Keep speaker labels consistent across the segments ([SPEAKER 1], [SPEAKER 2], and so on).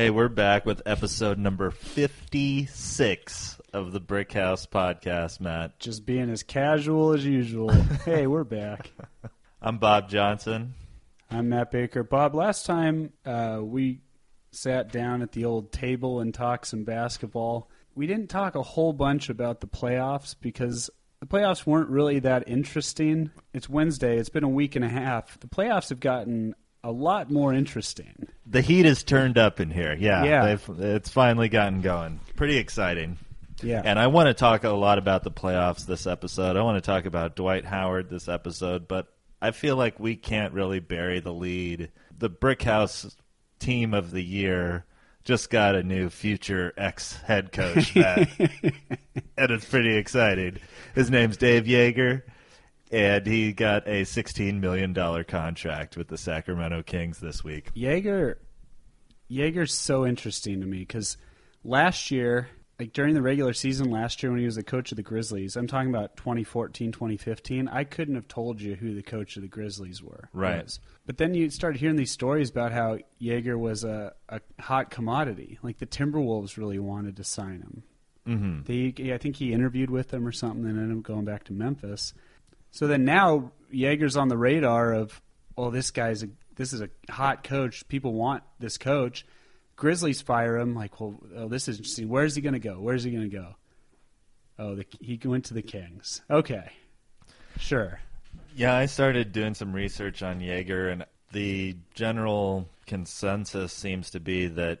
[SPEAKER 1] Hey, we're back with episode number 56 of the Brickhouse podcast, Matt.
[SPEAKER 2] Just being as casual as usual. hey, we're back.
[SPEAKER 1] I'm Bob Johnson.
[SPEAKER 2] I'm Matt Baker. Bob, last time uh, we sat down at the old table and talked some basketball, we didn't talk a whole bunch about the playoffs because the playoffs weren't really that interesting. It's Wednesday, it's been a week and a half. The playoffs have gotten a lot more interesting.
[SPEAKER 1] The heat is turned up in here. Yeah,
[SPEAKER 2] Yeah.
[SPEAKER 1] it's finally gotten going. Pretty exciting.
[SPEAKER 2] Yeah.
[SPEAKER 1] And I want to talk a lot about the playoffs this episode. I want to talk about Dwight Howard this episode, but I feel like we can't really bury the lead. The Brickhouse team of the year just got a new future ex head coach, and it's pretty exciting. His name's Dave Joerger, and he got a $16 million contract with the Sacramento Kings this week.
[SPEAKER 2] Joerger, Joerger's so interesting to me because last year, like during the regular season last year when he was the coach of the Grizzlies, I'm talking about 2014, 2015. I couldn't have told you who the coach of the Grizzlies were.
[SPEAKER 1] Right.
[SPEAKER 2] was. But then you started hearing these stories about how Joerger was a, a hot commodity. Like the Timberwolves really wanted to sign him.
[SPEAKER 1] Mm-hmm.
[SPEAKER 2] They, I think he interviewed with them or something, and ended up going back to Memphis. So then now Joerger's on the radar of, well, this guy's a this is a hot coach. People want this coach. Grizzlies fire him. Like, well, oh, this is interesting. Where's he going to go? Where's he going to go? Oh, the, he went to the Kings. Okay, sure.
[SPEAKER 1] Yeah, I started doing some research on Joerger, and the general consensus seems to be that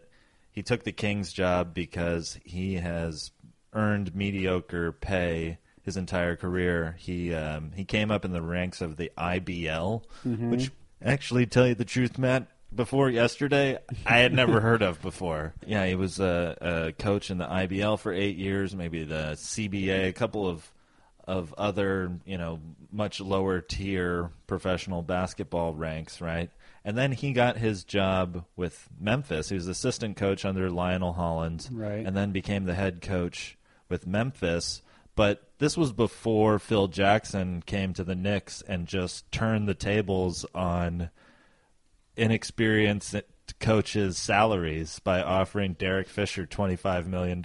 [SPEAKER 1] he took the Kings job because he has earned mediocre pay his entire career. He um, he came up in the ranks of the IBL, which actually, tell you the truth, Matt. Before yesterday, I had never heard of before. Yeah, he was a, a coach in the IBL for eight years, maybe the CBA, a couple of of other, you know, much lower tier professional basketball ranks, right? And then he got his job with Memphis. He was assistant coach under Lionel Hollins,
[SPEAKER 2] Right.
[SPEAKER 1] And then became the head coach with Memphis. But this was before Phil Jackson came to the Knicks and just turned the tables on inexperienced coaches' salaries by offering Derek Fisher $25 million.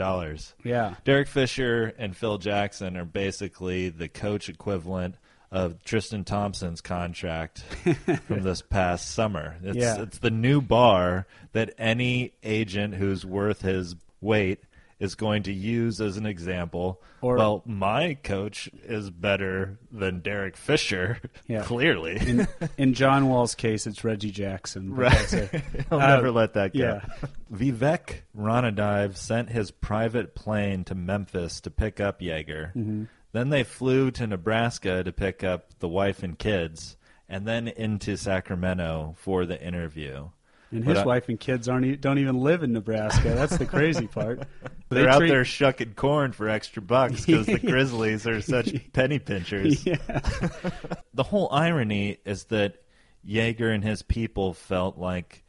[SPEAKER 2] Yeah,
[SPEAKER 1] Derek Fisher and Phil Jackson are basically the coach equivalent of Tristan Thompson's contract from this past summer. It's,
[SPEAKER 2] Yeah.
[SPEAKER 1] it's the new bar that any agent who's worth his weight is going to use as an example.
[SPEAKER 2] Or-
[SPEAKER 1] well, my coach is better than Derek Fisher,
[SPEAKER 2] Yeah.
[SPEAKER 1] clearly.
[SPEAKER 2] in, in John Wall's case, it's Reggie Jackson.
[SPEAKER 1] Right. I'll
[SPEAKER 2] Uh,
[SPEAKER 1] never let that go.
[SPEAKER 2] yeah.
[SPEAKER 1] Vivek Ranadive sent his private plane to Memphis to pick up Joerger.
[SPEAKER 2] Mm-hmm.
[SPEAKER 1] Then they flew to Nebraska to pick up the wife and kids, and then into Sacramento for the interview.
[SPEAKER 2] And his
[SPEAKER 1] I-
[SPEAKER 2] wife and kids aren't e- don't even live in Nebraska. That's the crazy part.
[SPEAKER 1] They're
[SPEAKER 2] They
[SPEAKER 1] out
[SPEAKER 2] treat-
[SPEAKER 1] there shucking corn for extra bucks because the Grizzlies are such penny pinchers.
[SPEAKER 2] Yeah.
[SPEAKER 1] the whole irony is that Joerger and his people felt like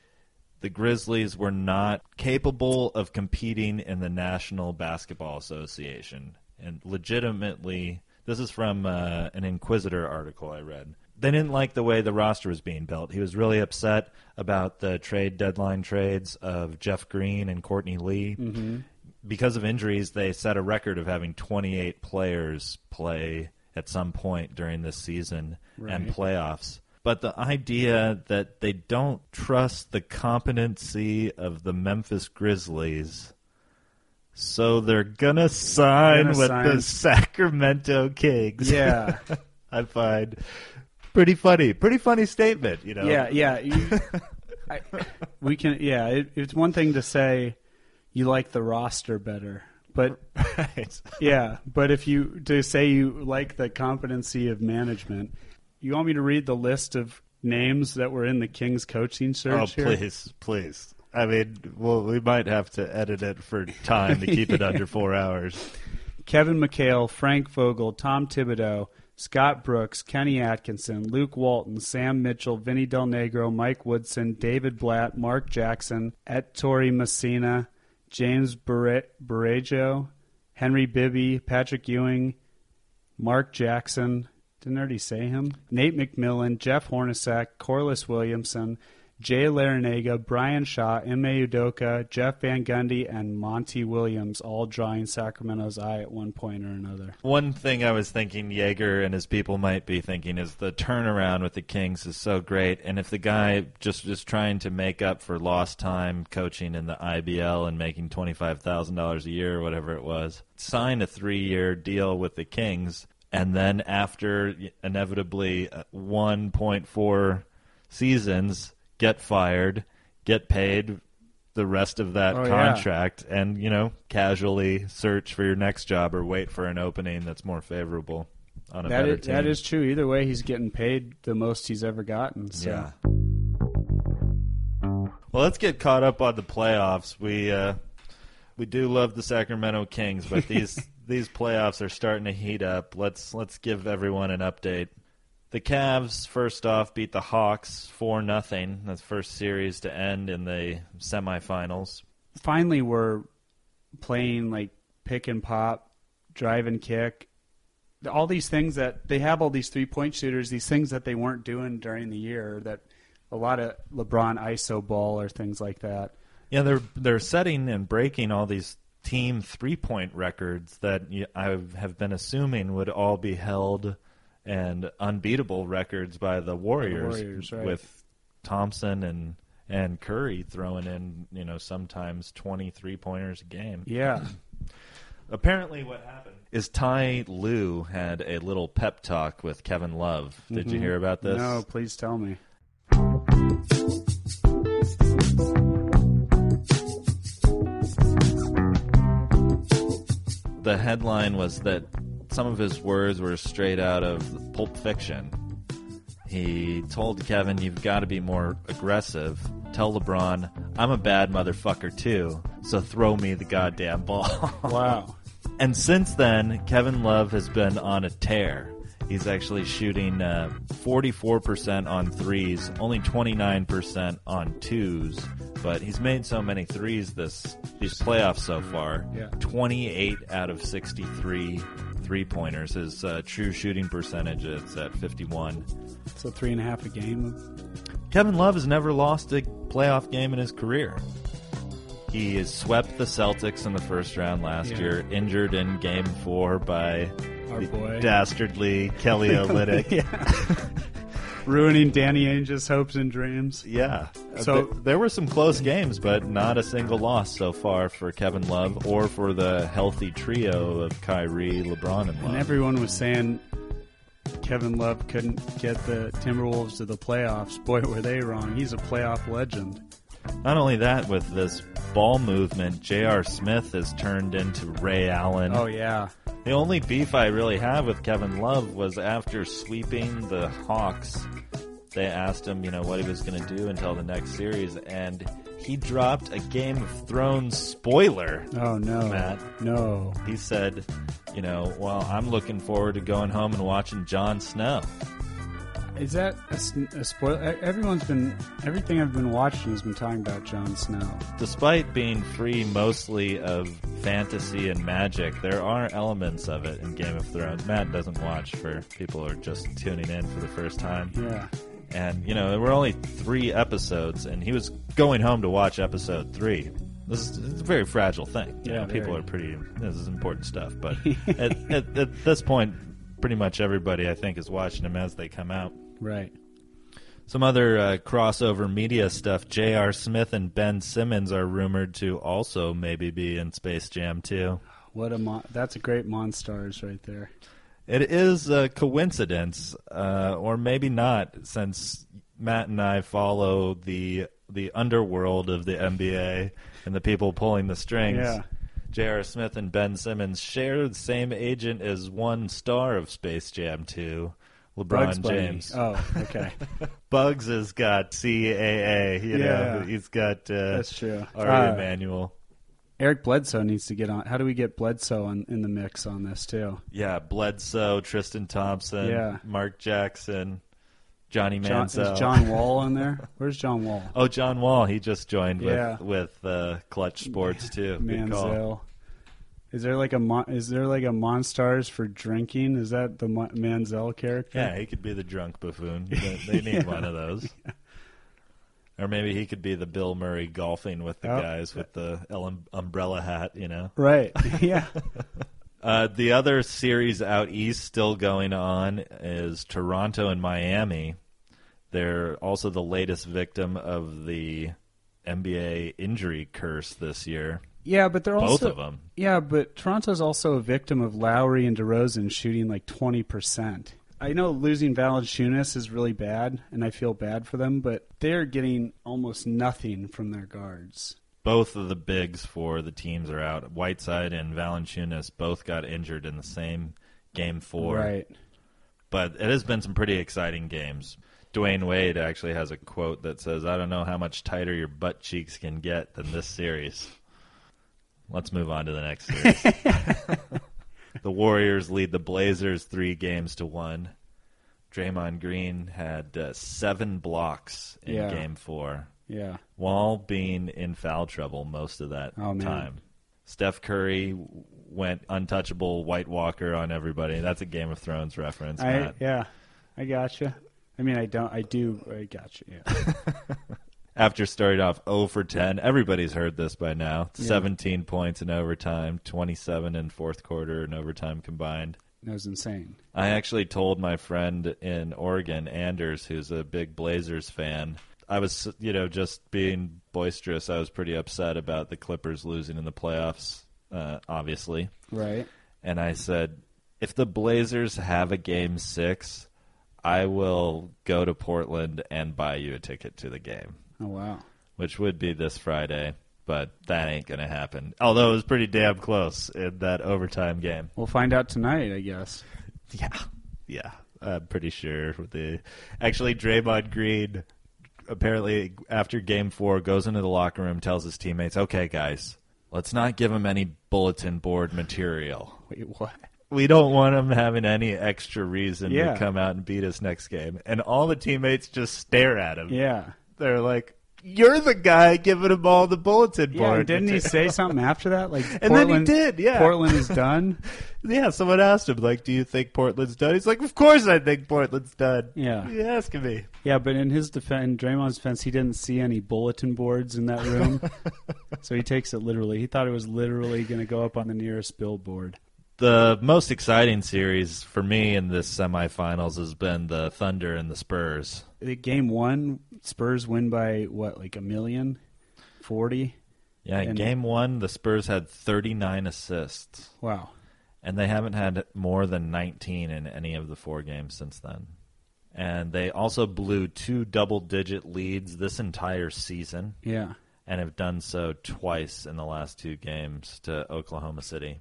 [SPEAKER 1] the Grizzlies were not capable of competing in the National Basketball Association. And legitimately, this is from uh, an Inquisitor article I read. They didn't like the way the roster was being built. He was really upset about the trade deadline trades of Jeff Green and Courtney Lee. Mm-hmm. Because of injuries, they set a record of having 28 players play at some point during this season and playoffs. But the idea that they don't trust the competency of the Memphis Grizzlies, so they're gonna sign
[SPEAKER 2] Gonna
[SPEAKER 1] with
[SPEAKER 2] sign.
[SPEAKER 1] the Sacramento Kings.
[SPEAKER 2] Yeah.
[SPEAKER 1] I find pretty funny. Pretty funny statement, you know.
[SPEAKER 2] Yeah, yeah. You, I, we can. Yeah, it, it's one thing to say you like the roster better, but
[SPEAKER 1] Right.
[SPEAKER 2] yeah, but if you to say you like the competency of management, you want me to read the list of names that were in the Kings coaching
[SPEAKER 1] Oh,
[SPEAKER 2] search here?
[SPEAKER 1] please, please. I mean, well, we might have to edit it for time to keep it under four hours.
[SPEAKER 2] Kevin McHale, Frank Vogel, Tom Thibodeau, Scott Brooks, Kenny Atkinson, Luke Walton, Sam Mitchell, Vinny Del Negro, Mike Woodson, David Blatt, Mark Jackson, Ettore Messina, James Borrego, Henry Bibby, Patrick Ewing, Mark Jackson. Didn't already say him? Nate McMillan, Jeff Hornacek, Corliss Williamson, Jay Larranaga, Brian Shaw, Ime Udoka, Jeff Van Gundy, and Monty Williams all drawing Sacramento's eye at one point or another.
[SPEAKER 1] One thing I was thinking Joerger and his people might be thinking is the turnaround with the Kings is so great, and if the guy just is trying to make up for lost time coaching in the IBL and making twenty five thousand dollars a year or whatever it was, sign a three year deal with the Kings, and then after inevitably uh, one point four seasons, get fired, get paid the rest of that
[SPEAKER 2] Oh, yeah.
[SPEAKER 1] contract and you know casually search for your next job or wait for an opening that's more favorable on a
[SPEAKER 2] That
[SPEAKER 1] better
[SPEAKER 2] is,
[SPEAKER 1] team.
[SPEAKER 2] that is true. Either way, he's getting paid the most he's ever gotten. So.
[SPEAKER 1] yeah. Well, let's get caught up on the playoffs. We uh, we do love the Sacramento Kings, but these these playoffs are starting to heat up. Let's let's give everyone an update. The Cavs first off beat the Hawks four nothing. That's the first series to end in the semifinals.
[SPEAKER 2] finally we're playing like pick and pop, drive and kick. All these things that they have all these three point shooters, these things that they weren't doing during the year that a lot of LeBron ISO ball or things like that.
[SPEAKER 1] Yeah, they're they're setting and breaking all these team three point records that I have been assuming would all be held and unbeatable records by the Warriors,
[SPEAKER 2] Warriors, right.
[SPEAKER 1] with Thompson and and Curry throwing in you know sometimes twenty three pointers a game.
[SPEAKER 2] Yeah.
[SPEAKER 1] Apparently, what happened is Ty Lue had a little pep talk with Kevin Love. Did you
[SPEAKER 2] Mhm.
[SPEAKER 1] hear about this?
[SPEAKER 2] No, please tell me.
[SPEAKER 1] the headline was that some of his words were straight out of Pulp Fiction. He told Kevin, You've got to be more aggressive. Tell LeBron, I'm a bad motherfucker too, so throw me the goddamn ball.
[SPEAKER 2] Wow.
[SPEAKER 1] and since then, Kevin Love has been on a tear. He's actually shooting uh, 44% on threes, only 29% on twos. But he's made so many threes this these playoffs so far.
[SPEAKER 2] Yeah.
[SPEAKER 1] 28 out of 63 three pointers. His uh, true shooting percentage is at 51.
[SPEAKER 2] So three and a half a game.
[SPEAKER 1] Kevin Love has never lost a playoff game in his career. He has swept the Celtics in the first round last
[SPEAKER 2] Yeah.
[SPEAKER 1] year, injured in game four by
[SPEAKER 2] Our
[SPEAKER 1] the
[SPEAKER 2] boy.
[SPEAKER 1] dastardly Kelly Olynyk.
[SPEAKER 2] Ruining Danny Ainge's hopes and dreams.
[SPEAKER 1] Yeah.
[SPEAKER 2] So-
[SPEAKER 1] Th- there were some close games, but not a single loss so far for Kevin Love or for the healthy trio of Kyrie, LeBron, and Love.
[SPEAKER 2] And everyone was saying Kevin Love couldn't get the Timberwolves to the playoffs. Boy, were they wrong. He's a playoff legend.
[SPEAKER 1] Not only that, with this ball movement, J.R. Smith has turned into Ray Allen.
[SPEAKER 2] Oh yeah,
[SPEAKER 1] The only beef I really have with Kevin Love was after sweeping the Hawks. They asked him, you know, what he was going to do until the next series, and he dropped a Game of Thrones spoiler.
[SPEAKER 2] oh no,
[SPEAKER 1] Matt.
[SPEAKER 2] no.
[SPEAKER 1] He said, you know, well, I'm looking forward to going home and watching Jon Snow.
[SPEAKER 2] Is that a, spoil? e- Everyone's been everything I've been watching has been talking about Jon Snow.
[SPEAKER 1] Despite being free mostly of fantasy and magic, there are elements of it in Game of Thrones. Matt doesn't watch for people who are just tuning in for the first time.
[SPEAKER 2] Yeah,
[SPEAKER 1] and you know there were only three episodes, and he was going home to watch episode three. This is it's a very fragile thing. You
[SPEAKER 2] Yeah,
[SPEAKER 1] know, people are pretty. This is important stuff, but at, at, at this point, pretty much everybody I think is watching them as they come out.
[SPEAKER 2] Right.
[SPEAKER 1] Some other uh, crossover media stuff. J.R. Smith and Ben Simmons are rumored to also maybe be in Space Jam 2.
[SPEAKER 2] What a mon- that's a great Monstars right there.
[SPEAKER 1] It is a coincidence, uh, or maybe not, since Matt and I follow the the underworld of the NBA and the people pulling the strings.
[SPEAKER 2] Yeah.
[SPEAKER 1] J.R. Smith and Ben Simmons share the same agent as one star of Space Jam 2, LeBron. James.
[SPEAKER 2] Oh, okay,
[SPEAKER 1] Bugs has got CAA, you know,
[SPEAKER 2] Yeah.
[SPEAKER 1] he's got uh,
[SPEAKER 2] that's true.
[SPEAKER 1] Ari
[SPEAKER 2] Uh,
[SPEAKER 1] Emanuel.
[SPEAKER 2] Eric Bledsoe needs to get on. How do we get Bledsoe on, in the mix on this too?
[SPEAKER 1] Yeah, Bledsoe, Tristan Thompson,
[SPEAKER 2] Yeah.
[SPEAKER 1] Mark Jackson, Johnny
[SPEAKER 2] John, is John Wall in there? Where's John Wall?
[SPEAKER 1] Oh, John Wall. He just joined
[SPEAKER 2] Yeah.
[SPEAKER 1] with with uh, Clutch Sports too.
[SPEAKER 2] Manziel. Is there like a mon- is there like a Monstars for drinking? Is that the Mon- Manziel character?
[SPEAKER 1] Yeah, he could be the drunk buffoon. They, they need
[SPEAKER 2] Yeah.
[SPEAKER 1] one of those. Or maybe he could be the Bill Murray golfing with the
[SPEAKER 2] Oh.
[SPEAKER 1] guys with the el- umbrella hat, you know.
[SPEAKER 2] Right. yeah.
[SPEAKER 1] Uh, the other series out east still going on is Toronto and Miami. They're also the latest victim of the NBA injury curse this year.
[SPEAKER 2] Yeah, but they're
[SPEAKER 1] Both
[SPEAKER 2] also
[SPEAKER 1] of them.
[SPEAKER 2] Yeah, but Toronto's also a victim of Lowry and DeRozan shooting like twenty percent. I know losing Valanciunas is really bad, and I feel bad for them, but they're getting almost nothing from their guards.
[SPEAKER 1] Both of the bigs for the teams are out. Whiteside and Valanciunas both got injured in the same game four.
[SPEAKER 2] Right.
[SPEAKER 1] But it has been some pretty exciting games. Dwyane Wade actually has a quote that says, I don't know how much tighter your butt cheeks can get than this series. Let's move on to the next series. the Warriors lead the Blazers three games to one. Draymond Green had uh, seven blocks in
[SPEAKER 2] Yeah.
[SPEAKER 1] game four
[SPEAKER 2] Yeah.
[SPEAKER 1] while being in foul trouble most of that
[SPEAKER 2] Oh,
[SPEAKER 1] time. Steph Curry went untouchable White Walker on everybody. That's a Game of Thrones reference,
[SPEAKER 2] I
[SPEAKER 1] Matt.
[SPEAKER 2] yeah. I gotcha. I mean, I don't. I do. I gotcha. Yeah.
[SPEAKER 1] After starting off 0 for 10, everybody's heard this by now.
[SPEAKER 2] Yeah.
[SPEAKER 1] 17 points in overtime, 27 in fourth quarter and overtime combined.
[SPEAKER 2] That was insane.
[SPEAKER 1] I actually told my friend in Oregon, Anders, who's a big Blazers fan, I was, you know, just being boisterous. I was pretty upset about the Clippers losing in the playoffs, uh, obviously.
[SPEAKER 2] Right.
[SPEAKER 1] And I said, if the Blazers have a game six, I will go to Portland and buy you a ticket to the game,
[SPEAKER 2] Oh wow.
[SPEAKER 1] which would be this Friday. But that ain't going to happen. Although it was pretty damn close in that overtime game.
[SPEAKER 2] We'll find out tonight, I guess.
[SPEAKER 1] Yeah, yeah, I'm pretty sure. The actually Draymond Green apparently after Game Four goes into the locker room, tells his teammates, "Okay, guys, let's not give him any bulletin board material.
[SPEAKER 2] Wait, what?
[SPEAKER 1] We don't want him having any extra reason
[SPEAKER 2] Yeah.
[SPEAKER 1] to come out and beat us next game." And all the teammates just stare at him.
[SPEAKER 2] Yeah.
[SPEAKER 1] They're like, "You're the guy giving him all the bulletin
[SPEAKER 2] Yeah.
[SPEAKER 1] board."
[SPEAKER 2] and Didn't he say something after that? Like
[SPEAKER 1] And then he did, yeah.
[SPEAKER 2] Portland is done.
[SPEAKER 1] Yeah, someone asked him, like, do you think Portland's done? He's like, of course I think Portland's done.
[SPEAKER 2] Yeah.
[SPEAKER 1] You asking me.
[SPEAKER 2] Yeah, but in his defense, in Draymond's defense, he didn't see any bulletin boards in that room, so he takes it literally. He thought it was literally going to go up on the nearest billboard.
[SPEAKER 1] The most exciting series for me in this semifinals has been the Thunder and the Spurs.
[SPEAKER 2] The Game one, Spurs win by what, like a million, forty?
[SPEAKER 1] Yeah, in
[SPEAKER 2] And-
[SPEAKER 1] game one, the Spurs had 39 assists,
[SPEAKER 2] Wow.
[SPEAKER 1] and they haven't had more than 19 in any of the four games since then. And they also blew two double digit leads this entire season.
[SPEAKER 2] Yeah.
[SPEAKER 1] and have done so twice in the last two games to Oklahoma City.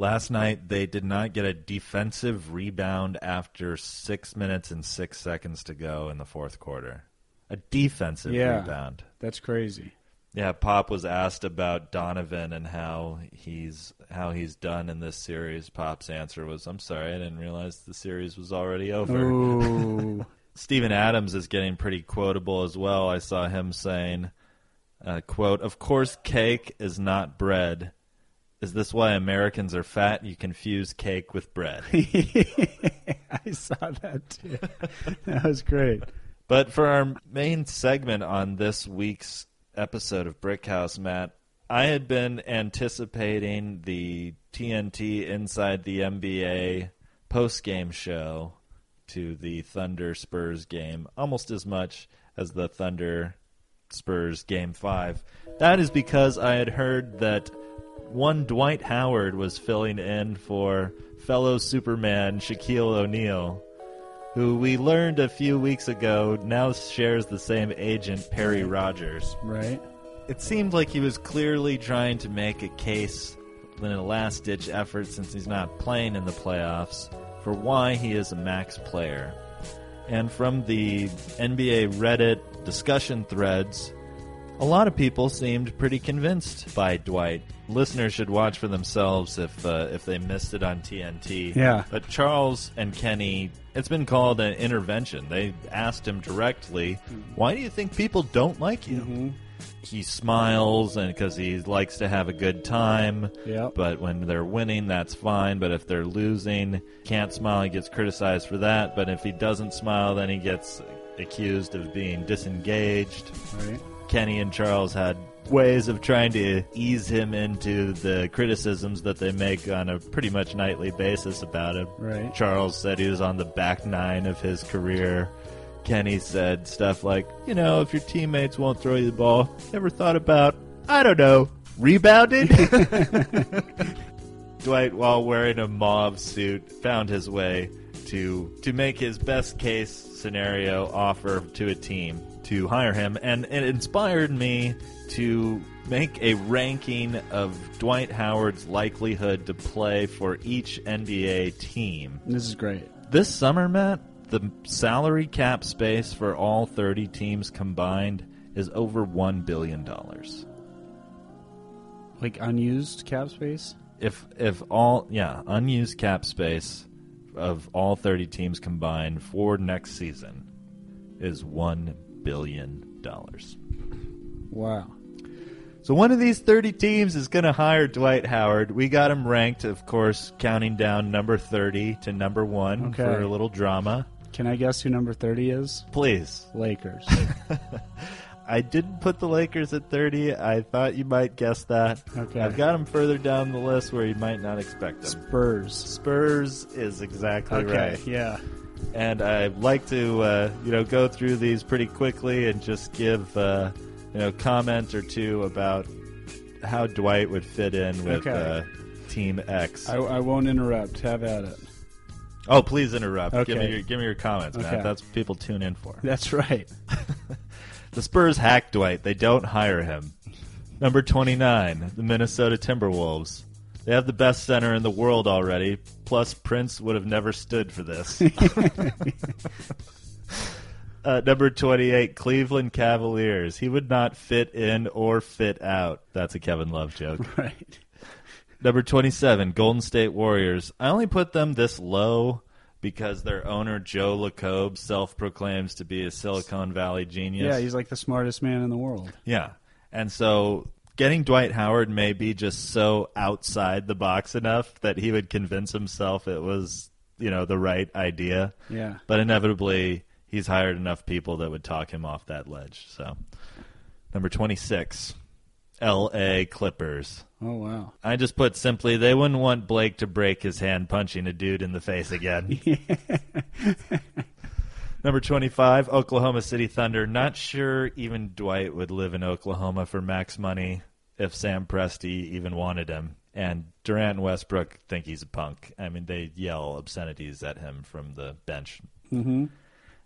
[SPEAKER 1] Last night, they did not get a defensive rebound after six minutes and six seconds to go in the fourth quarter. A defensive
[SPEAKER 2] Yeah.
[SPEAKER 1] rebound.
[SPEAKER 2] That's crazy.
[SPEAKER 1] Yeah, Pop was asked about Donovan and how he's how he's done in this series. Pop's answer was, "I'm sorry, I didn't realize the series was already over." Steven Adams is getting pretty quotable as well. I saw him saying, uh, "quote Of course, cake is not bread. Is this why Americans are fat? You confuse cake with bread."
[SPEAKER 2] I saw that too. That was great.
[SPEAKER 1] but for our main segment on this week's episode of Brickhouse, Matt, I had been anticipating the TNT Inside the NBA post game show to the Thunder Spurs game almost as much as the Thunder Spurs game five. That is because I had heard that one Dwight Howard was filling in for fellow Superman Shaquille O'Neal, who we learned a few weeks ago now shares the same agent, Perry Rogers.
[SPEAKER 2] Right?
[SPEAKER 1] It seemed like he was clearly trying to make a case in a last ditch effort since he's not playing in the playoffs for why he is a max player. And from the NBA Reddit discussion threads, a lot of people seemed pretty convinced by Dwight. Listeners should watch for themselves if uh, if they missed it on TNT.
[SPEAKER 2] Yeah.
[SPEAKER 1] But Charles and Kenny, it's been called an intervention. They asked him directly, "Why do you think people don't like you?" He smiles, and because he likes to have a good time.
[SPEAKER 2] Yep.
[SPEAKER 1] But when they're winning, that's fine. But if they're losing, can't smile, he gets criticized for that. But if he doesn't smile, then he gets accused of being disengaged.
[SPEAKER 2] Right.
[SPEAKER 1] Kenny and Charles had ways of trying to ease him into the criticisms that they make on a pretty much nightly basis about him.
[SPEAKER 2] Right.
[SPEAKER 1] Charles said he was on the back nine of his career. Kenny said stuff like, you know, if your teammates won't throw you the ball, ever thought about, I don't know, rebounding? Dwight, while wearing a mauve suit, found his way to to make his best case scenario offer to a team to hire him, and it inspired me to make a ranking of Dwight Howard's likelihood to play for each NBA team.
[SPEAKER 2] This is great.
[SPEAKER 1] This summer, Matt, the salary cap space for all 30 teams combined is over $1 billion.
[SPEAKER 2] Like unused cap space.
[SPEAKER 1] If if all yeah, unused cap space of all 30 teams combined for next season is 1 billion dollars.
[SPEAKER 2] Wow.
[SPEAKER 1] So one of these 30 teams is going to hire Dwight Howard. We got him ranked, of course, counting down number 30 to number 1
[SPEAKER 2] Okay.
[SPEAKER 1] for a little drama.
[SPEAKER 2] Can I guess who number thirty is?
[SPEAKER 1] Please.
[SPEAKER 2] Lakers.
[SPEAKER 1] I didn't put the Lakers at 30. I thought you might guess that.
[SPEAKER 2] Okay.
[SPEAKER 1] I've got them further down the list where you might not expect them.
[SPEAKER 2] Spurs.
[SPEAKER 1] Spurs is exactly
[SPEAKER 2] Okay.
[SPEAKER 1] right.
[SPEAKER 2] Yeah.
[SPEAKER 1] And I'd like to, uh, you know, go through these pretty quickly and just give, uh, you know, comment or two about how Dwight would fit in with
[SPEAKER 2] Okay.
[SPEAKER 1] uh, Team X.
[SPEAKER 2] I, I won't interrupt. Have at it.
[SPEAKER 1] oh, please interrupt. Give me
[SPEAKER 2] Okay.
[SPEAKER 1] your give me your comments, man.
[SPEAKER 2] Okay.
[SPEAKER 1] That's what people tune in for.
[SPEAKER 2] That's right.
[SPEAKER 1] The Spurs hack Dwight. They don't hire him. Number 29, the Minnesota Timberwolves. They have the best center in the world already. Plus, Prince would have never stood for this. uh, number 28, Cleveland Cavaliers. He would not fit in or fit out. That's a Kevin Love joke.
[SPEAKER 2] Right.
[SPEAKER 1] Number 27, Golden State Warriors. I only put them this low because their owner, Joe Lacob, self proclaims to be a Silicon Valley genius.
[SPEAKER 2] Yeah, he's like the smartest man in the world.
[SPEAKER 1] Yeah. And so getting Dwight Howard may be just so outside the box enough that he would convince himself it was, you know, the right idea.
[SPEAKER 2] Yeah.
[SPEAKER 1] But inevitably, he's hired enough people that would talk him off that ledge. So, number 26, L.A. Clippers.
[SPEAKER 2] Oh wow.
[SPEAKER 1] I just put simply, they wouldn't want Blake to break his hand punching a dude in the face again. Number 25, Oklahoma City Thunder. Not sure even Dwight would live in Oklahoma for max money if Sam Presti even wanted him. And Durant and Westbrook think he's a punk. I mean, they yell obscenities at him from the bench.
[SPEAKER 2] Mm-hmm.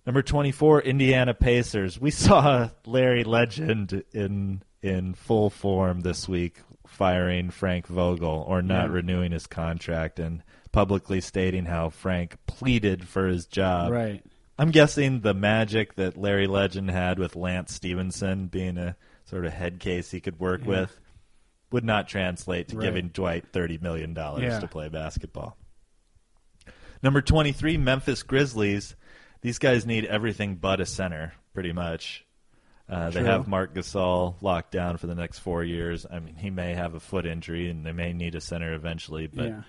[SPEAKER 1] Number 24, Indiana Pacers. We saw Larry Legend in in full form this week firing Frank Vogel or not
[SPEAKER 2] Yeah.
[SPEAKER 1] renewing his contract and publicly stating how Frank pleaded for his job.
[SPEAKER 2] Right.
[SPEAKER 1] I'm guessing the magic that Larry Legend had with Lance Stephenson being a sort of head case he could work
[SPEAKER 2] Yeah.
[SPEAKER 1] with would not translate to
[SPEAKER 2] Right.
[SPEAKER 1] giving Dwight $30 million
[SPEAKER 2] Yeah.
[SPEAKER 1] to play basketball. Number 23, Memphis Grizzlies. These guys need everything but a center, pretty much. Uh, they have Marc Gasol locked down for the next four years. I mean, he may have a foot injury, and they may need a center eventually, but
[SPEAKER 2] yeah.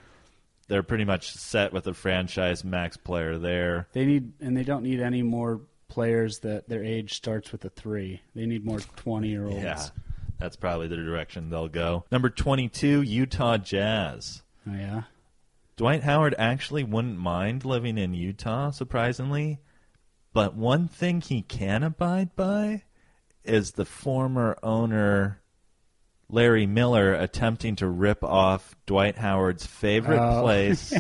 [SPEAKER 1] they're pretty much set with a franchise max player there.
[SPEAKER 2] They need and they don't need any more players that their age starts with a three. They need more twenty year olds.
[SPEAKER 1] Yeah, that's probably the direction they'll go. Number 22, Utah Jazz.
[SPEAKER 2] Oh, yeah.
[SPEAKER 1] Dwight Howard actually wouldn't mind living in Utah, surprisingly. But one thing he can abide by is the former owner, Larry Miller, attempting to rip off Dwight Howard's favorite
[SPEAKER 2] Oh.
[SPEAKER 1] place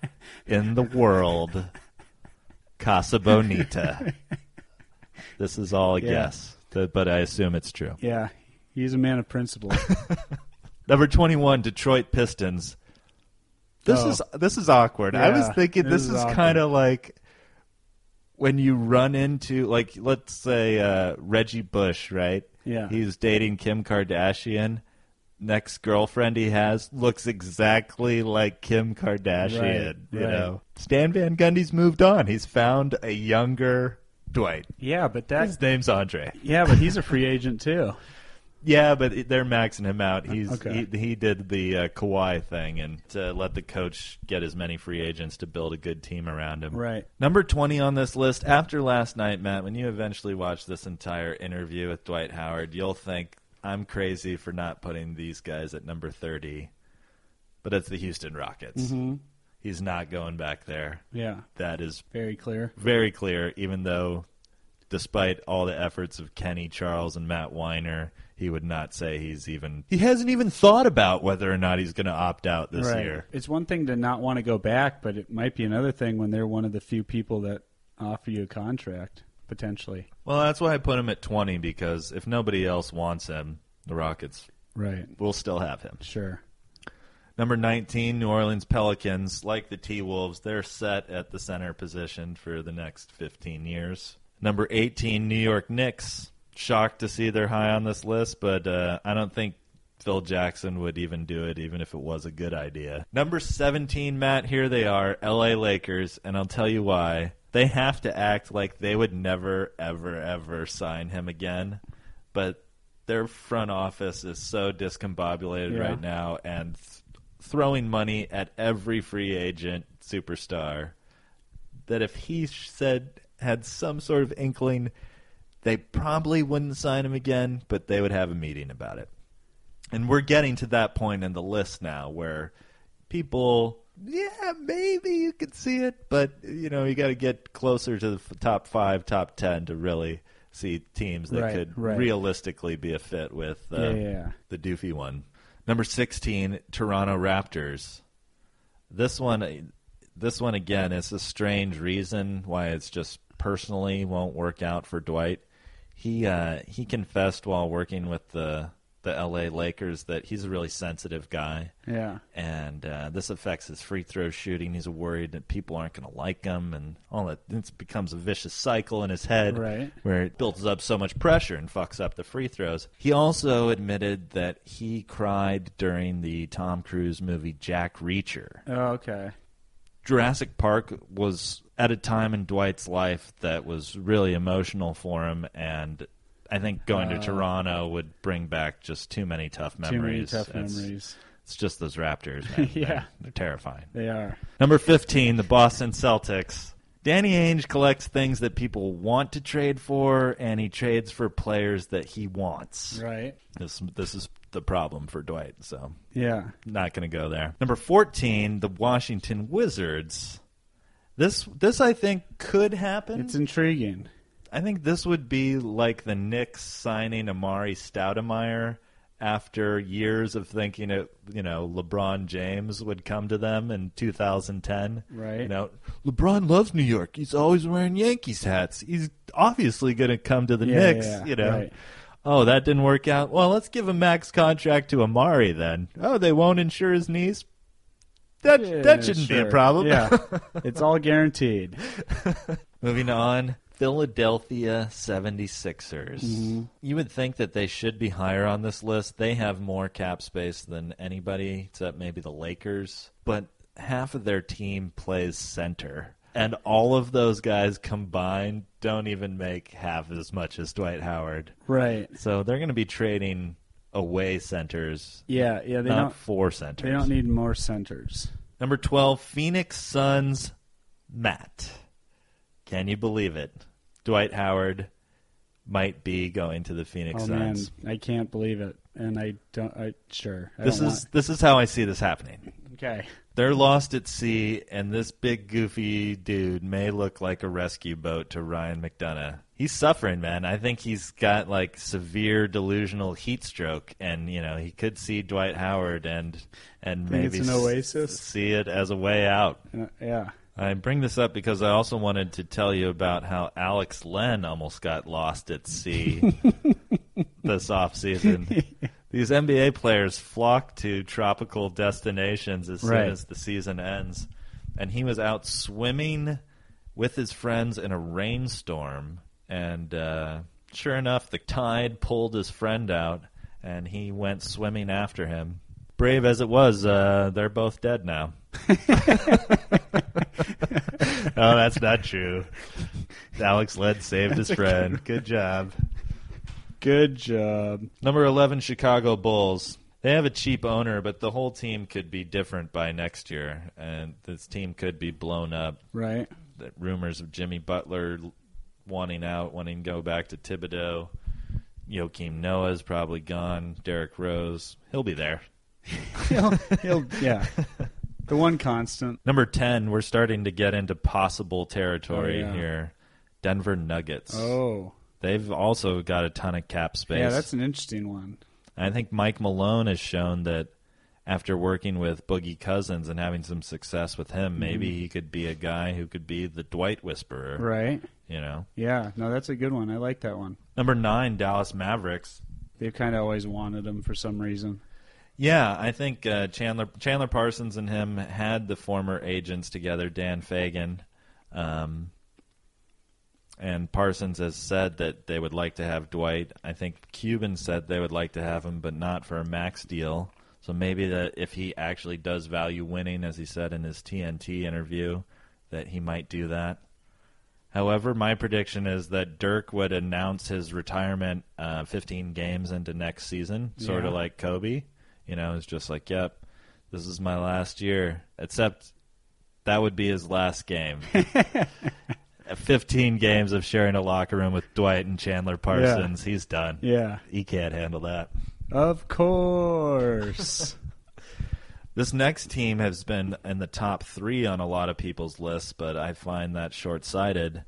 [SPEAKER 1] in the world, Casa Bonita. this is all a
[SPEAKER 2] Yeah.
[SPEAKER 1] guess, but I assume it's true.
[SPEAKER 2] Yeah. He's a man of principle.
[SPEAKER 1] Number 21, Detroit Pistons. This
[SPEAKER 2] Oh.
[SPEAKER 1] is this is awkward. I was thinking
[SPEAKER 2] this
[SPEAKER 1] this,
[SPEAKER 2] is
[SPEAKER 1] is, kind of like when you run into like let's say uh, Reggie Bush, right?
[SPEAKER 2] Yeah.
[SPEAKER 1] He's dating Kim Kardashian. Next girlfriend he has looks exactly like Kim Kardashian.
[SPEAKER 2] Right,
[SPEAKER 1] you
[SPEAKER 2] right.
[SPEAKER 1] know, Stan Van Gundy's moved on. He's found a younger Dwight.
[SPEAKER 2] yeah, but that
[SPEAKER 1] His name's Andre.
[SPEAKER 2] Yeah, but he's a free agent too.
[SPEAKER 1] Yeah, but they're maxing him out. He's
[SPEAKER 2] Okay.
[SPEAKER 1] he, he did the uh, Kawhi thing and to let the coach get as many free agents to build a good team around him.
[SPEAKER 2] Right.
[SPEAKER 1] Number 20 on this list, after last night, Matt, when you eventually watch this entire interview with Dwight Howard, you'll think I'm crazy for not putting these guys at number 30. But it's the Houston Rockets.
[SPEAKER 2] Mm-hmm.
[SPEAKER 1] He's not going back there.
[SPEAKER 2] Yeah.
[SPEAKER 1] That is
[SPEAKER 2] Very clear.
[SPEAKER 1] very clear, even though despite all the efforts of Kenny Charles and Matt Winer, he would not say he's even he hasn't even thought about whether or not he's going to opt out this
[SPEAKER 2] right.
[SPEAKER 1] year.
[SPEAKER 2] It's one thing to not want to go back, but it might be another thing when they're one of the few people that offer you a contract potentially.
[SPEAKER 1] Well, that's why I put him at 20 because if nobody else wants him, the Rockets
[SPEAKER 2] Right.
[SPEAKER 1] will still have him.
[SPEAKER 2] Sure.
[SPEAKER 1] Number 19, New Orleans Pelicans, like the T Wolves, they're set at the center position for the next 15 years. Number 18, New York Knicks. Shocked to see they're high on this list, but uh, I don't think Phil Jackson would even do it, even if it was a good idea. Number 17, Matt, here they are, LA Lakers, and I'll tell you why. They have to act like they would never, ever, ever sign him again, but their front office is so discombobulated
[SPEAKER 2] Yeah.
[SPEAKER 1] right now and th- throwing money at every free agent superstar that if he sh- said had some sort of inkling they probably wouldn't sign him again but they would have a meeting about it and we're getting to that point in the list now where people yeah maybe you could see it but you know you got to get closer to the top 5 top 10 to really see teams that
[SPEAKER 2] Right,
[SPEAKER 1] could
[SPEAKER 2] right.
[SPEAKER 1] realistically be a fit with uh,
[SPEAKER 2] Yeah, yeah, yeah.
[SPEAKER 1] the doofy one. Number 16, Toronto Raptors. This one this one again is a strange reason why it's just personally won't work out for Dwight. He uh, he confessed while working with the the LA Lakers that he's a really sensitive guy
[SPEAKER 2] Yeah.
[SPEAKER 1] and uh, this affects his free throw shooting. He's worried that people aren't going to like him, and all that. It becomes a vicious cycle in his head,
[SPEAKER 2] Right.
[SPEAKER 1] where it builds up so much pressure and fucks up the free throws. He also admitted that he cried during the Tom Cruise movie Jack Reacher.
[SPEAKER 2] Oh, okay.
[SPEAKER 1] Jurassic Park was at a time in Dwight's life that was really emotional for him, and I think going to
[SPEAKER 2] Uh,
[SPEAKER 1] Toronto would bring back just too many tough memories.
[SPEAKER 2] Too many tough
[SPEAKER 1] It's-
[SPEAKER 2] memories.
[SPEAKER 1] it's just those Raptors, man.
[SPEAKER 2] Yeah.
[SPEAKER 1] They're, they're terrifying.
[SPEAKER 2] They are.
[SPEAKER 1] Number 15, the Boston Celtics. Danny Ainge collects things that people want to trade for, and he trades for players that he wants.
[SPEAKER 2] Right.
[SPEAKER 1] This this is the problem for Dwight, so
[SPEAKER 2] Yeah.
[SPEAKER 1] not going to go there. Number 14, the Washington Wizards. This this I think could happen.
[SPEAKER 2] It's intriguing.
[SPEAKER 1] I think this would be like the Knicks signing Amar'e Stoudemire after years of thinking it, you know, LeBron James would come to them in 2010.
[SPEAKER 2] Right.
[SPEAKER 1] You know, LeBron loves New York. He's always wearing Yankees hats. He's obviously going to come to the
[SPEAKER 2] Yeah,
[SPEAKER 1] Knicks,
[SPEAKER 2] yeah,
[SPEAKER 1] you know.
[SPEAKER 2] right.
[SPEAKER 1] Oh, that didn't work out. Well, let's give a max contract to Amar'e then. Oh, they won't insure his knees. That
[SPEAKER 2] Yeah,
[SPEAKER 1] that shouldn't be a problem.
[SPEAKER 2] Yeah. it's all guaranteed.
[SPEAKER 1] Moving on, Philadelphia 76ers.
[SPEAKER 2] Mm-hmm.
[SPEAKER 1] You would think that they should be higher on this list. They have more cap space than anybody, except maybe the Lakers. But half of their team plays center. And all of those guys combined don't even make half as much as Dwight Howard.
[SPEAKER 2] Right.
[SPEAKER 1] So they're going to be trading away centers,
[SPEAKER 2] Yeah, yeah, they
[SPEAKER 1] not
[SPEAKER 2] don't
[SPEAKER 1] four centers.
[SPEAKER 2] they don't need more centers.
[SPEAKER 1] Number 12, Phoenix Suns, Matt. Can you believe it? Dwight Howard might be going to the Phoenix
[SPEAKER 2] Oh man,
[SPEAKER 1] Suns.
[SPEAKER 2] I can't believe it. And I don't I sure. I
[SPEAKER 1] This is this is how I see this happening.
[SPEAKER 2] Okay.
[SPEAKER 1] They're lost at sea, and this big goofy dude may look like a rescue boat to Ryan McDonough. He's suffering, man. I think he's got like severe delusional heat stroke, and you know he could see Dwight Howard and and maybe
[SPEAKER 2] it's an oasis?
[SPEAKER 1] see it as a way out.
[SPEAKER 2] Uh, yeah.
[SPEAKER 1] I bring this up because I also wanted to tell you about how Alex Len almost got lost at sea this offseason. These NBA players flock to tropical destinations as
[SPEAKER 2] Right.
[SPEAKER 1] soon as the season ends. And he was out swimming with his friends in a rainstorm. And uh, sure enough, the tide pulled his friend out, and he went swimming after him. Brave as it was, uh, they're both dead now. oh, that's not true. Alex Len saved his friend. Good job.
[SPEAKER 2] Good job.
[SPEAKER 1] Number 11, Chicago Bulls. They have a cheap owner, but the whole team could be different by next year, and this team could be blown up.
[SPEAKER 2] Right.
[SPEAKER 1] The rumors of Jimmy Butler wanting out, wanting to go back to Thibodeau. Joakim Noah's probably gone. Derrick Rose, he'll be there.
[SPEAKER 2] he'll, he'll, yeah. The one constant.
[SPEAKER 1] Number 10, we're starting to get into possible territory
[SPEAKER 2] Oh, yeah.
[SPEAKER 1] here. Denver Nuggets.
[SPEAKER 2] Oh.
[SPEAKER 1] They've also got a ton of cap space.
[SPEAKER 2] Yeah, that's an interesting one.
[SPEAKER 1] I think Mike Malone has shown that after working with Boogie Cousins and having some success with him, maybe mm-hmm. he could be a guy who could be the Dwight Whisperer.
[SPEAKER 2] Right.
[SPEAKER 1] You know.
[SPEAKER 2] Yeah. No, that's a good one. I like that one.
[SPEAKER 1] Number nine, Dallas Mavericks.
[SPEAKER 2] They've kind of always wanted him for some reason.
[SPEAKER 1] Yeah, I think uh, Chandler Chandler Parsons and him had the former agents together, Dan Fegan, um, and Parsons has said that they would like to have Dwight. I think Cuban said they would like to have him, but not for a max deal. So maybe that if he actually does value winning, as he said in his TNT interview, that he might do that. However, my prediction is that Dirk would announce his retirement uh, 15 games into next season, sort of
[SPEAKER 2] Yeah.
[SPEAKER 1] like Kobe. You know, it's just like, yep, this is my last year. Except that would be his last game. 15 games of sharing a locker room with Dwight and Chandler Parsons. He's done.
[SPEAKER 2] Yeah.
[SPEAKER 1] He can't handle that.
[SPEAKER 2] Of course.
[SPEAKER 1] This next team has been in the top three on a lot of people's lists, but I find that short sighted.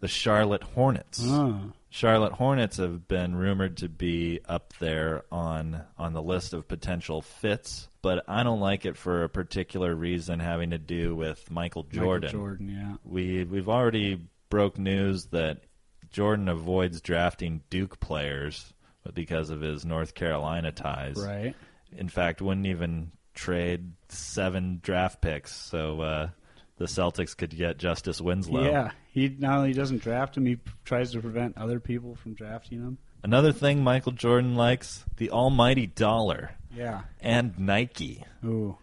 [SPEAKER 1] The Charlotte Hornets.
[SPEAKER 2] oh.
[SPEAKER 1] Charlotte Hornets have been rumored to be up there on on the list of potential fits, but I don't like it for a particular reason having to do with Michael Jordan.
[SPEAKER 2] Michael Jordan, yeah.
[SPEAKER 1] We we've already broke news that Jordan avoids drafting Duke players because of his North Carolina ties.
[SPEAKER 2] Right.
[SPEAKER 1] In fact, wouldn't even trade seven draft picks so uh, the Celtics could get Justice Winslow.
[SPEAKER 2] Yeah. He not only doesn't draft him, he tries to prevent other people from drafting him.
[SPEAKER 1] Another thing Michael Jordan likes the almighty dollar
[SPEAKER 2] Yeah.
[SPEAKER 1] and Nike.
[SPEAKER 2] Ooh.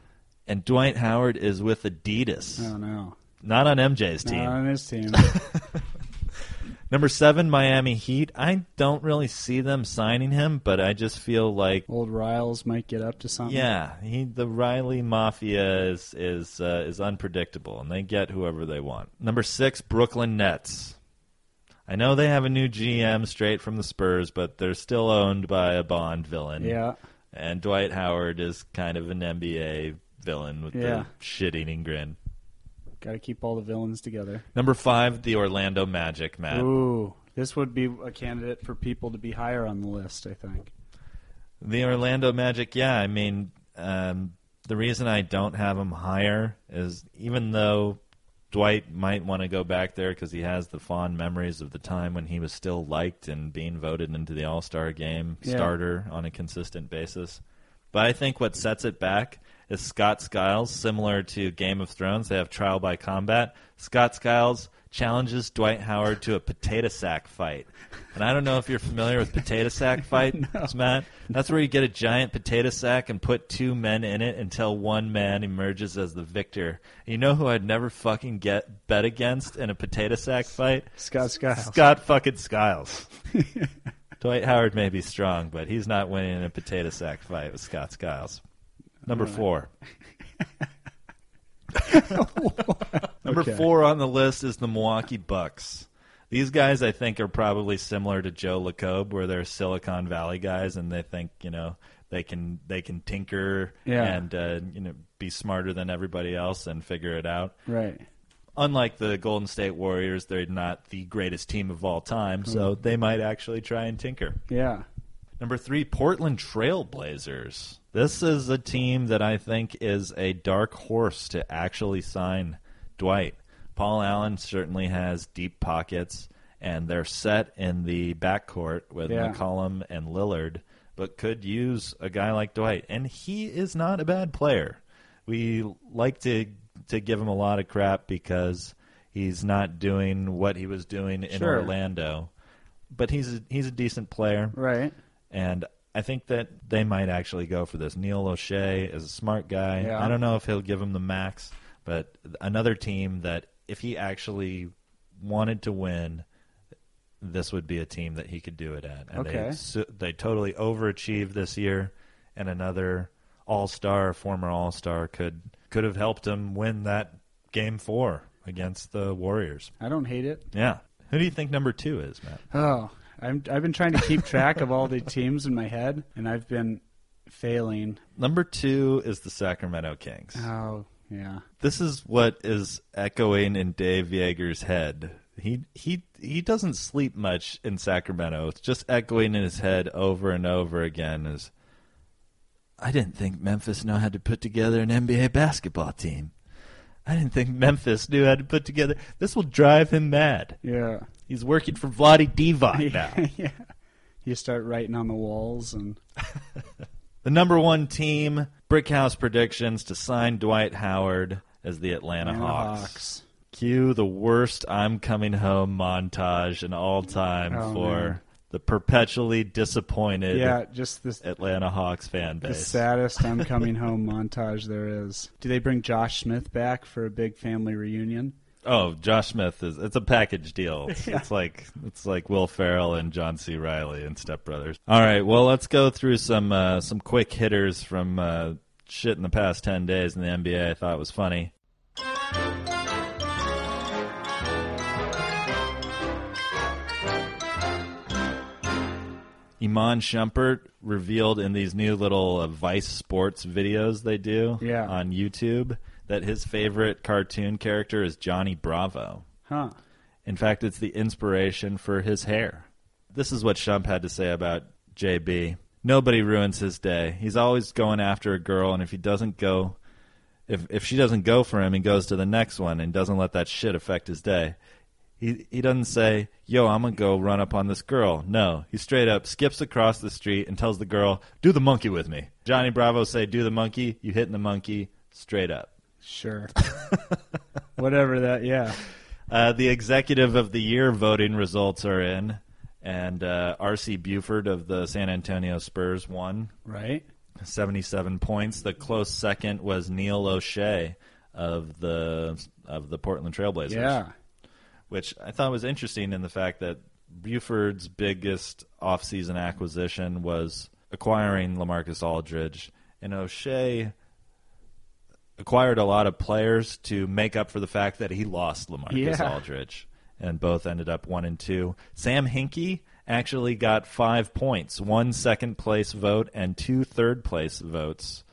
[SPEAKER 1] And Dwight Howard is with Adidas,
[SPEAKER 2] Oh no.
[SPEAKER 1] not on MJ's team.
[SPEAKER 2] Not on his team.
[SPEAKER 1] Number seven, Miami Heat. I don't really see them signing him, but I just feel like,
[SPEAKER 2] Old Riles might get up to something.
[SPEAKER 1] yeah, he the Riley Mafia is is uh, is unpredictable, and they get whoever they want. Number six, Brooklyn Nets. I know they have a new GM straight from the Spurs, but they're still owned by a Bond villain.
[SPEAKER 2] Yeah.
[SPEAKER 1] And Dwight Howard is kind of an NBA villain with
[SPEAKER 2] Yeah.
[SPEAKER 1] the shit-eating grin.
[SPEAKER 2] Got to keep all the villains together.
[SPEAKER 1] Number five, the Orlando Magic, Matt.
[SPEAKER 2] Ooh. This would be a candidate for people to be higher on the list, I think.
[SPEAKER 1] The Orlando Magic, yeah. I mean, um, the reason I don't have him higher is even though Dwight might want to go back there because he has the fond memories of the time when he was still liked and being voted into the All Star game
[SPEAKER 2] Yeah.
[SPEAKER 1] starter on a consistent basis. But I think what sets it back is Scott Skiles, similar to Game of Thrones. They have trial by combat. Scott Skiles challenges Dwight Howard to a potato sack fight. And I don't know if you're familiar with potato sack fights, Matt. That's where you get a giant potato sack and put two men in it until one man emerges as the victor. You know who I'd never fucking get bet against in a potato sack fight?
[SPEAKER 2] Scott Skiles.
[SPEAKER 1] Scott fucking Skiles. Dwight Howard may be strong, but he's not winning in a potato sack fight with Scott Skiles. Number four. Number
[SPEAKER 2] Okay.
[SPEAKER 1] four on the list is the Milwaukee Bucks. These guys, I think, are probably similar to Joe Lacob, where they're Silicon Valley guys, and they think you know they can they can tinker
[SPEAKER 2] Yeah.
[SPEAKER 1] and uh, you know be smarter than everybody else and figure it out.
[SPEAKER 2] Right.
[SPEAKER 1] Unlike the Golden State Warriors, they're not the greatest team of all time, so they might actually try and tinker.
[SPEAKER 2] Yeah.
[SPEAKER 1] Number three, Portland Trailblazers. This is a team that I think is a dark horse to actually sign Dwight. Paul Allen certainly has deep pockets, and they're set in the backcourt with
[SPEAKER 2] Yeah.
[SPEAKER 1] McCollum and Lillard, but could use a guy like Dwight. And he is not a bad player. We like to to give him a lot of crap because he's not doing what he was doing in
[SPEAKER 2] Sure.
[SPEAKER 1] Orlando. But he's a, he's a decent player.
[SPEAKER 2] Right.
[SPEAKER 1] And I think that they might actually go for this. Neil Olshey is a smart guy.
[SPEAKER 2] Yeah.
[SPEAKER 1] I don't know if he'll give him the max, but another team that if he actually wanted to win, this would be a team that he could do it at. And
[SPEAKER 2] Okay.
[SPEAKER 1] they they totally overachieved this year, and another All Star, former All Star, could could have helped him win that game four against the Warriors.
[SPEAKER 2] I don't hate it.
[SPEAKER 1] Yeah. Who do you think number two is, Matt?
[SPEAKER 2] Oh, I'm, I've been trying to keep track of all the teams in my head, and I've been failing.
[SPEAKER 1] Number two is the Sacramento Kings.
[SPEAKER 2] Oh, yeah.
[SPEAKER 1] This is what is echoing in Dave Joerger's head. He he he doesn't sleep much in Sacramento. It's just echoing in his head over and over again. Is I didn't think Memphis knew how to put together an NBA basketball team. I didn't think Memphis knew how to put together. This will drive him mad.
[SPEAKER 2] Yeah.
[SPEAKER 1] He's working for Vlade Divac now.
[SPEAKER 2] yeah. You start writing on the walls, and
[SPEAKER 1] The number one team, Brickhouse predictions to sign Dwight Howard as the Atlanta,
[SPEAKER 2] Atlanta
[SPEAKER 1] Hawks.
[SPEAKER 2] Hawks.
[SPEAKER 1] Cue the worst I'm coming home montage in all time
[SPEAKER 2] Oh,
[SPEAKER 1] for
[SPEAKER 2] man.
[SPEAKER 1] the perpetually disappointed
[SPEAKER 2] yeah, just this
[SPEAKER 1] Atlanta Hawks fan base.
[SPEAKER 2] the saddest I'm coming home montage there is. Do they bring Josh Smith back for a big family reunion?
[SPEAKER 1] Oh, Josh Smith is it's a package deal. It's,
[SPEAKER 2] Yeah.
[SPEAKER 1] it's like it's like Will Ferrell and John C. Reilly and Step Brothers. All right, well let's go through some uh, some quick hitters from uh, shit in the past ten days in the NBA. I thought was funny. Iman Shumpert revealed in these new little uh, Vice Sports videos they do
[SPEAKER 2] Yeah.
[SPEAKER 1] on YouTube that his favorite cartoon character is Johnny Bravo.
[SPEAKER 2] Huh.
[SPEAKER 1] In fact, it's the inspiration for his hair. This is what Shump had to say about JB. Nobody ruins his day. He's always going after a girl, and if he doesn't go, if if she doesn't go for him, he goes to the next one and doesn't let that shit affect his day. He he doesn't say, "Yo, I'm gonna go run up on this girl." No, he straight up skips across the street and tells the girl, "Do the monkey with me." Johnny Bravo say, "Do the monkey." You hitting the monkey straight up.
[SPEAKER 2] Sure. Whatever that. Yeah.
[SPEAKER 1] Uh, the executive of the year voting results are in, and uh, R.C. Buford of the San Antonio Spurs won
[SPEAKER 2] Right.
[SPEAKER 1] 77 points. The close second was Neil Olshey of the of the Portland Trailblazers,
[SPEAKER 2] Yeah.
[SPEAKER 1] which I thought was interesting in the fact that Buford's biggest offseason acquisition was acquiring LaMarcus Aldridge, and Olshey acquired a lot of players to make up for the fact that he lost LaMarcus
[SPEAKER 2] Yeah.
[SPEAKER 1] Aldridge, and both ended up one and two. Sam Hinkie actually got five points, one second place vote, and two third place votes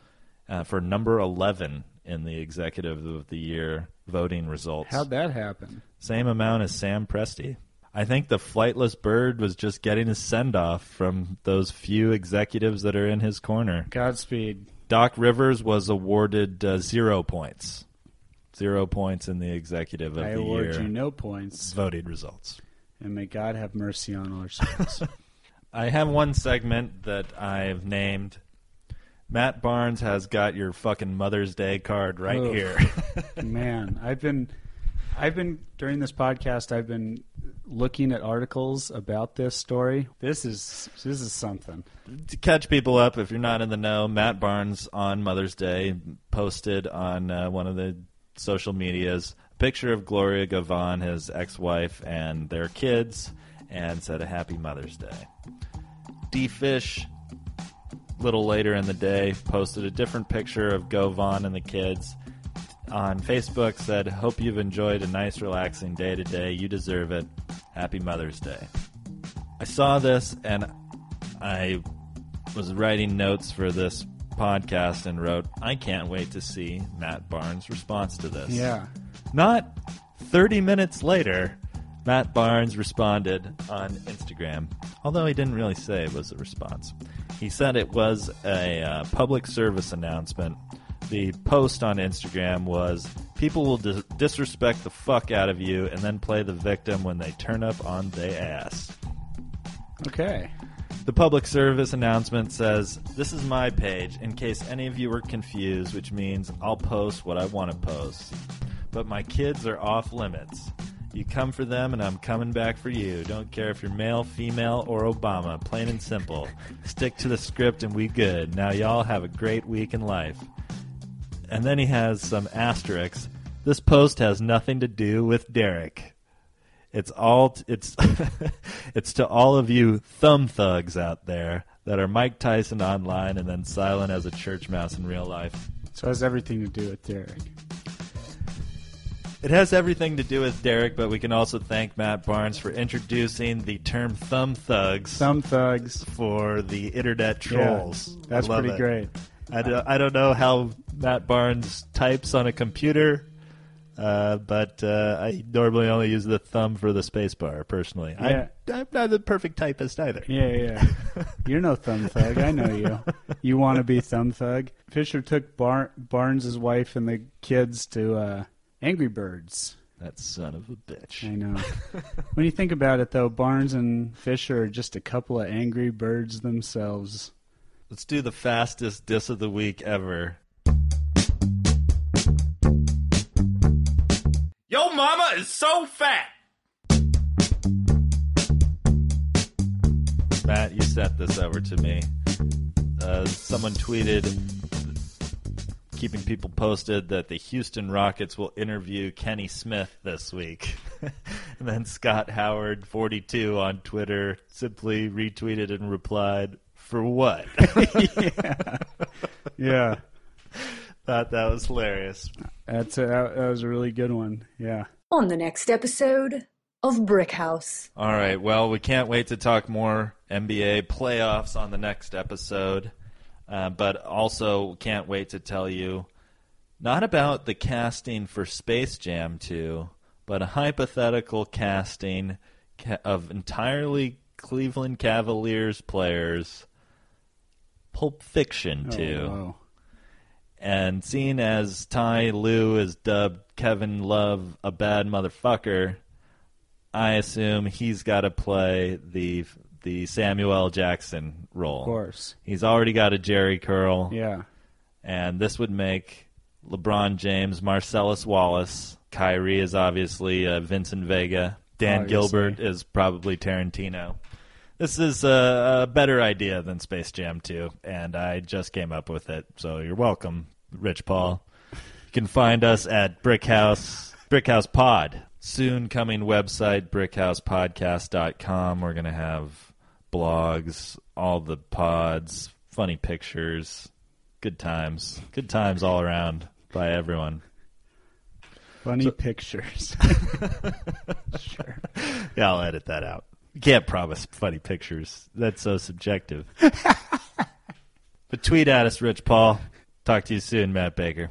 [SPEAKER 1] uh, for number eleven in the Executive of the Year voting results.
[SPEAKER 2] How'd that happen?
[SPEAKER 1] Same amount as Sam Presti. I think the flightless bird was just getting a send off from those few executives that are in his corner.
[SPEAKER 2] Godspeed.
[SPEAKER 1] Doc Rivers was awarded uh, zero points. Zero points in the executive of
[SPEAKER 2] I
[SPEAKER 1] the
[SPEAKER 2] award
[SPEAKER 1] year
[SPEAKER 2] you no points,
[SPEAKER 1] voting results.
[SPEAKER 2] and may God have mercy on our souls.
[SPEAKER 1] I have one segment that I've named Matt Barnes has got your fucking Mother's Day card right here.
[SPEAKER 2] Man, I've been, I've been during this podcast. I've been looking at articles about this story. This is this is something.
[SPEAKER 1] to catch people up, if you're not in the know, Matt Barnes on Mother's Day posted on uh, one of the social medias a picture of Gloria Govan, his ex-wife, and their kids, and said a Happy Mother's Day. D Fish, little later in the day, posted a different picture of Govan and the kids. On Facebook, said, "Hope you've enjoyed a nice, relaxing day today. You deserve it. Happy Mother's Day." I saw this and I was writing notes for this podcast and wrote, I can't wait to see Matt Barnes' response to this.
[SPEAKER 2] Yeah,
[SPEAKER 1] Not 30 minutes later, Matt Barnes responded on Instagram, although he didn't really say it was a response. He said it was a uh, public service announcement. The post on Instagram was People will dis- disrespect the fuck out of you and then play the victim when they turn up on they ass.
[SPEAKER 2] okay.
[SPEAKER 1] The public service announcement says, This is my page in case any of you were confused, which means I'll post what I want to post. But my kids are off limits. You come for them, and I'm coming back for you. Don't care if you're male, female, or Obama. Plain and simple. Stick to the script, and we good. Now, y'all have a great week in life. And then he has some asterisks. This post has nothing to do with Derek. It's all it's it's to all of you thumb thugs out there that are Mike Tyson online and then silent as a church mouse in real life.
[SPEAKER 2] So it has everything to do with Derek.
[SPEAKER 1] It has everything to do with Derek, but we can also thank Matt Barnes for introducing the term thumb thugs
[SPEAKER 2] Thumb thugs.
[SPEAKER 1] for the internet trolls.
[SPEAKER 2] Yeah, that's
[SPEAKER 1] love
[SPEAKER 2] pretty
[SPEAKER 1] it.
[SPEAKER 2] great.
[SPEAKER 1] I don't, I don't know how Matt Barnes types on a computer, uh, but uh, I normally only use the thumb for the spacebar, personally.
[SPEAKER 2] Yeah.
[SPEAKER 1] I, I'm not the perfect typist either.
[SPEAKER 2] Yeah, yeah. You're no thumb thug. I know you. You want to be thumb thug. Fisher took Bar- Barnes' wife and the kids to uh, Angry Birds.
[SPEAKER 1] That son of a bitch.
[SPEAKER 2] I know. when you think about it, though, Barnes and Fisher are just a couple of angry birds themselves.
[SPEAKER 1] Let's do the fastest diss of the week ever.
[SPEAKER 3] Yo mama is so fat.
[SPEAKER 1] Matt, you sent this over to me. Uh, someone tweeted, keeping people posted, that the Houston Rockets will interview Kenny Smith this week. and then Scott Howard, 42, on Twitter, simply retweeted and replied, For what?
[SPEAKER 2] Yeah,
[SPEAKER 1] Thought that was hilarious.
[SPEAKER 2] that's a, that, that was a really good one. Yeah.
[SPEAKER 4] on the next episode of Brickhouse.
[SPEAKER 1] All right. Well, we can't wait to talk more NBA playoffs on the next episode, uh, but also can't wait to tell you not about the casting for Space Jam 2, but a hypothetical casting ca- of entirely Cleveland Cavaliers players. Pulp Fiction 2.
[SPEAKER 2] Oh, wow.
[SPEAKER 1] And seeing as Ty Lue is dubbed Kevin Love a bad motherfucker, I assume he's got to play the the Samuel Jackson role.
[SPEAKER 2] Of course.
[SPEAKER 1] He's already got a Jheri curl,
[SPEAKER 2] Yeah.
[SPEAKER 1] and this would make LeBron James Marcellus Wallace. Kyrie is obviously uh, Vincent Vega. Dan
[SPEAKER 2] Obviously.
[SPEAKER 1] Gilbert is probably Tarantino. This is a, a better idea than Space Jam 2, and I just came up with it. So you're welcome, Rich Paul. You can find us at Brickhouse Brickhouse Pod. Soon coming website brickhousepodcast.com. We're gonna have blogs, all the pods, funny pictures, good times, good times all around by everyone.
[SPEAKER 2] Funny pictures. sure.
[SPEAKER 1] Yeah, I'll edit that out. You can't promise funny pictures. That's so subjective. but tweet at us, Rich Paul. Talk to you soon, Matt Baker.